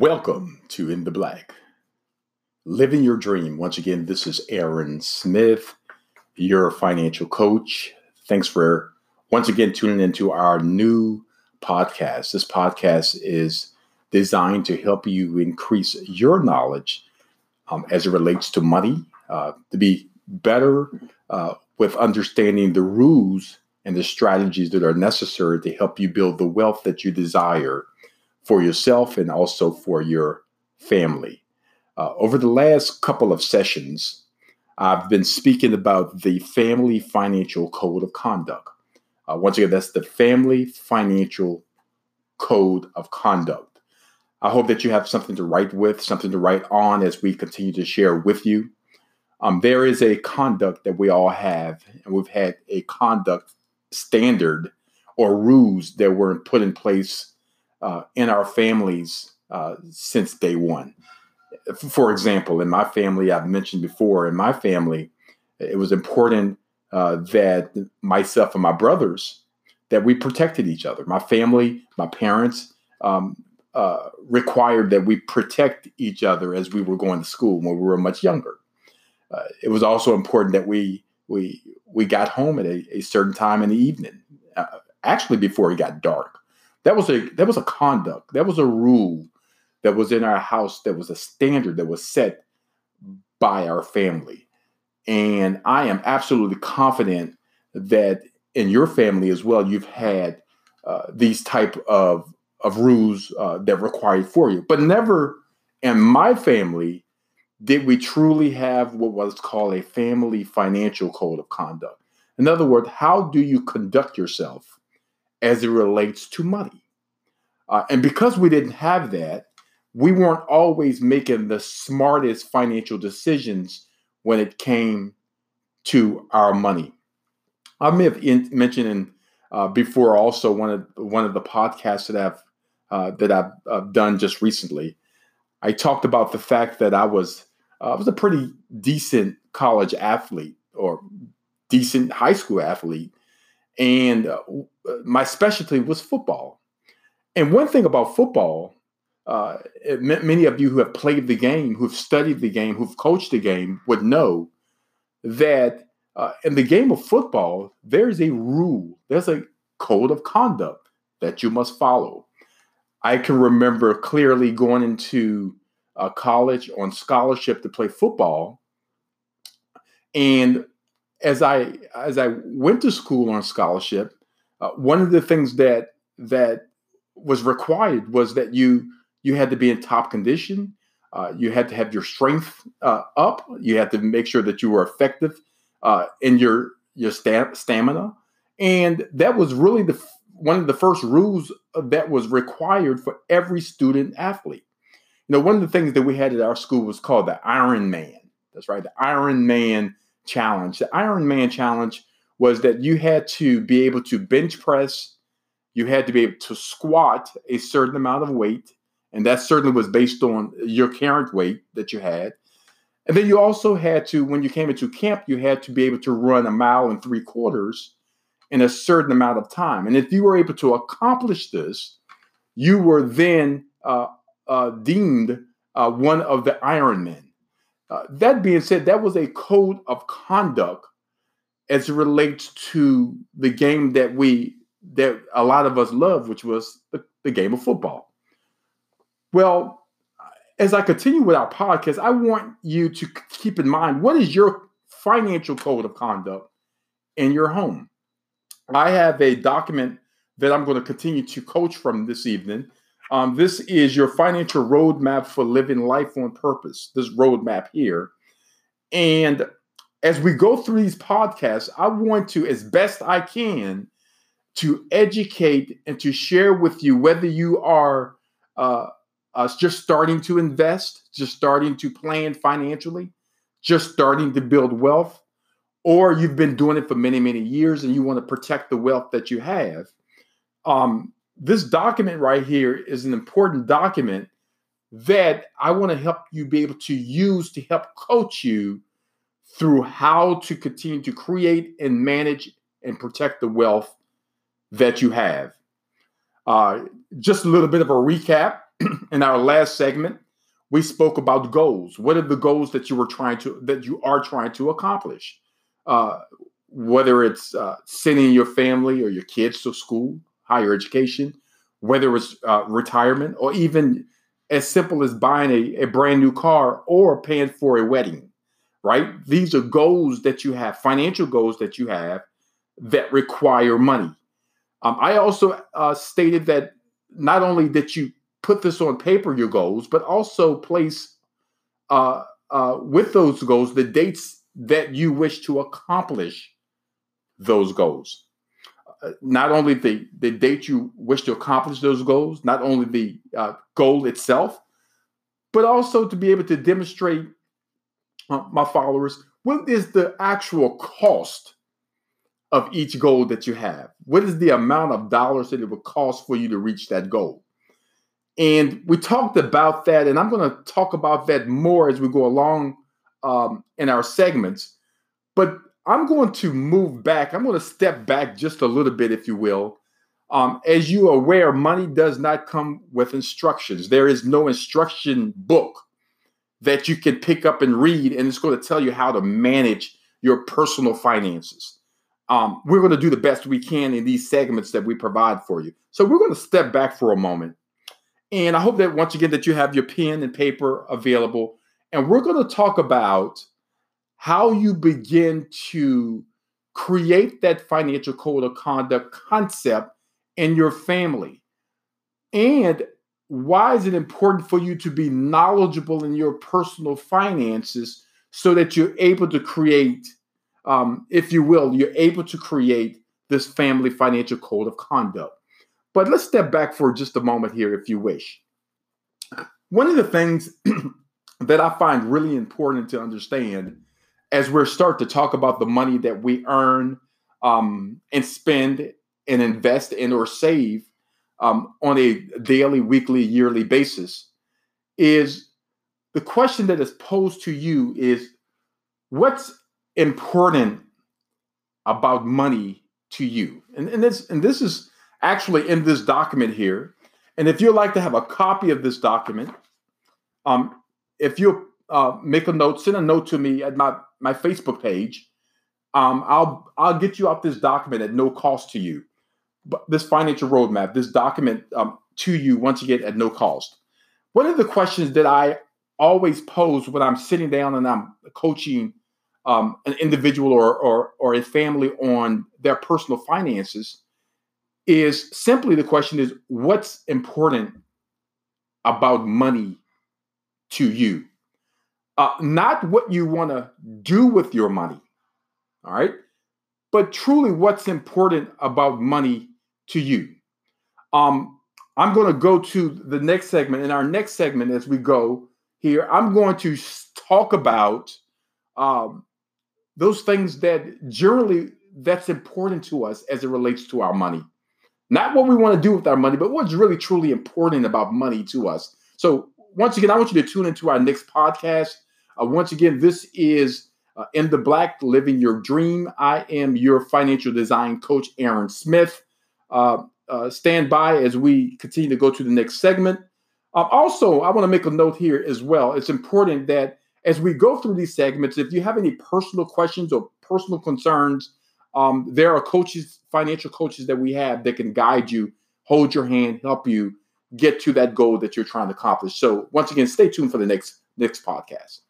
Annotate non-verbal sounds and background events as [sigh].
Welcome to In the Black. Living your dream. Once again, this is Aaron Smith, your financial coach. Thanks for once again tuning into our new podcast. This podcast is designed to help you increase your knowledge um, as it relates to money, uh, to be better uh, with understanding the rules and the strategies that are necessary to help you build the wealth that you desire for yourself and also for your family. Uh, over the last couple of sessions, I've been speaking about the Family Financial Code of Conduct. Uh, once again, that's the Family Financial Code of Conduct. I hope that you have something to write with, something to write on as we continue to share with you. Um, there is a conduct that we all have, and we've had a conduct standard or rules that were put in place uh, in our families uh, since day one. For example, in my family, I've mentioned before, in my family, it was important uh, that myself and my brothers that we protected each other. My family, my parents um, uh, required that we protect each other as we were going to school when we were much younger. Uh, it was also important that we we we got home at a, a certain time in the evening, uh, actually before it got dark. That was a that was a conduct. That was a rule that was in our house. That was a standard that was set by our family. And I am absolutely confident that in your family as well, you've had uh, these type of of rules uh, that required for you. But never in my family did we truly have what was called a family financial code of conduct. In other words, how do you conduct yourself as it relates to money. Uh, and because we didn't have that, we weren't always making the smartest financial decisions when it came to our money. I may have in, mentioned in, uh, before also one of one of the podcasts that I've uh, that I've uh, done just recently. I talked about the fact that I was uh, I was a pretty decent college athlete or decent high school athlete, and uh, my specialty was football. And one thing about football, uh, many of you who have played the game, who've studied the game, who've coached the game, would know that uh, in the game of football, there's a rule, there's a code of conduct that you must follow. I can remember clearly going into uh, college on scholarship to play football, and as I as I went to school on scholarship, uh, one of the things that that was required was that you you had to be in top condition. Uh, you had to have your strength uh, up. You had to make sure that you were effective uh, in your your sta- stamina, and that was really the one of the first rules that was required for every student athlete. You know, one of the things that we had at our school was called the Iron Man. That's right, the Iron Man challenge. The Iron Man challenge was that you had to be able to bench press, you had to be able to squat a certain amount of weight, and that certainly was based on your current weight that you had. And then you also had to, when you came into camp, you had to be able to run a mile and three quarters in a certain amount of time. And if you were able to accomplish this, you were then uh, uh, deemed uh, one of the Ironmen. Uh, that being said, that was a code of conduct as it relates to the game that we that a lot of us love, which was the, the game of football. Well, as I continue with our podcast, I want you to keep in mind what is your financial code of conduct in your home. I have a document that I'm going to continue to coach from this evening um, this is your financial roadmap for living life on purpose, this roadmap here. And as we go through these podcasts, I want to, as best I can, to educate and to share with you whether you are uh, uh, just starting to invest, just starting to plan financially, just starting to build wealth, or you've been doing it for many, many years and you want to protect the wealth that you have. Um, this document right here is an important document that I want to help you be able to use to help coach you through how to continue to create and manage and protect the wealth that you have. Uh, just a little bit of a recap. [clears throat] in our last segment, we spoke about goals. What are the goals that you were trying to that you are trying to accomplish? Uh, whether it's uh, sending your family or your kids to school, higher education, whether it's uh, retirement, or even as simple as buying a, a brand new car or paying for a wedding, right? These are goals that you have, financial goals that you have that require money. Um, I also uh, stated that not only that you put this on paper, your goals, but also place uh, uh, with those goals the dates that you wish to accomplish those goals. Not only the, the date you wish to accomplish those goals, not only the uh, goal itself, but also to be able to demonstrate uh, my followers what is the actual cost of each goal that you have? What is the amount of dollars that it would cost for you to reach that goal? And we talked about that, and I'm going to talk about that more as we go along um, in our segments. But I'm going to move back. I'm going to step back just a little bit, if you will. Um, as you are aware, money does not come with instructions. There is no instruction book that you can pick up and read, and it's going to tell you how to manage your personal finances. Um, we're going to do the best we can in these segments that we provide for you. So we're going to step back for a moment, and I hope that once again that you have your pen and paper available, and we're going to talk about how you begin to create that financial code of conduct concept in your family. And why is it important for you to be knowledgeable in your personal finances so that you're able to create, um, if you will, you're able to create this family financial code of conduct? But let's step back for just a moment here, if you wish. One of the things [clears throat] that I find really important to understand as we start to talk about the money that we earn um, and spend and invest in or save um, on a daily, weekly, yearly basis, is the question that is posed to you is what's important about money to you? And, and this and this is actually in this document here. And if you'd like to have a copy of this document, um, if you uh, make a note, send a note to me at my my Facebook page. Um, I'll I'll get you out this document at no cost to you. But this financial roadmap, this document um, to you once again at no cost. One of the questions that I always pose when I'm sitting down and I'm coaching um, an individual or, or or a family on their personal finances is simply the question is what's important about money to you uh, not what you want to do with your money, all right, but truly what's important about money to you. Um, I'm going to go to the next segment. In our next segment, as we go here, I'm going to talk about um, those things that generally that's important to us as it relates to our money. Not what we want to do with our money, but what's really truly important about money to us. So once again, I want you to tune into our next podcast. Uh, once again, this is uh, In the Black Living Your Dream. I am your financial design coach, Aaron Smith. Uh, uh stand by as we continue to go to the next segment. Uh, also, I want to make a note here as well. It's important that as we go through these segments, if you have any personal questions or personal concerns, um, there are coaches, financial coaches that we have that can guide you, hold your hand, help you get to that goal that you're trying to accomplish. So once again, stay tuned for the next next podcast.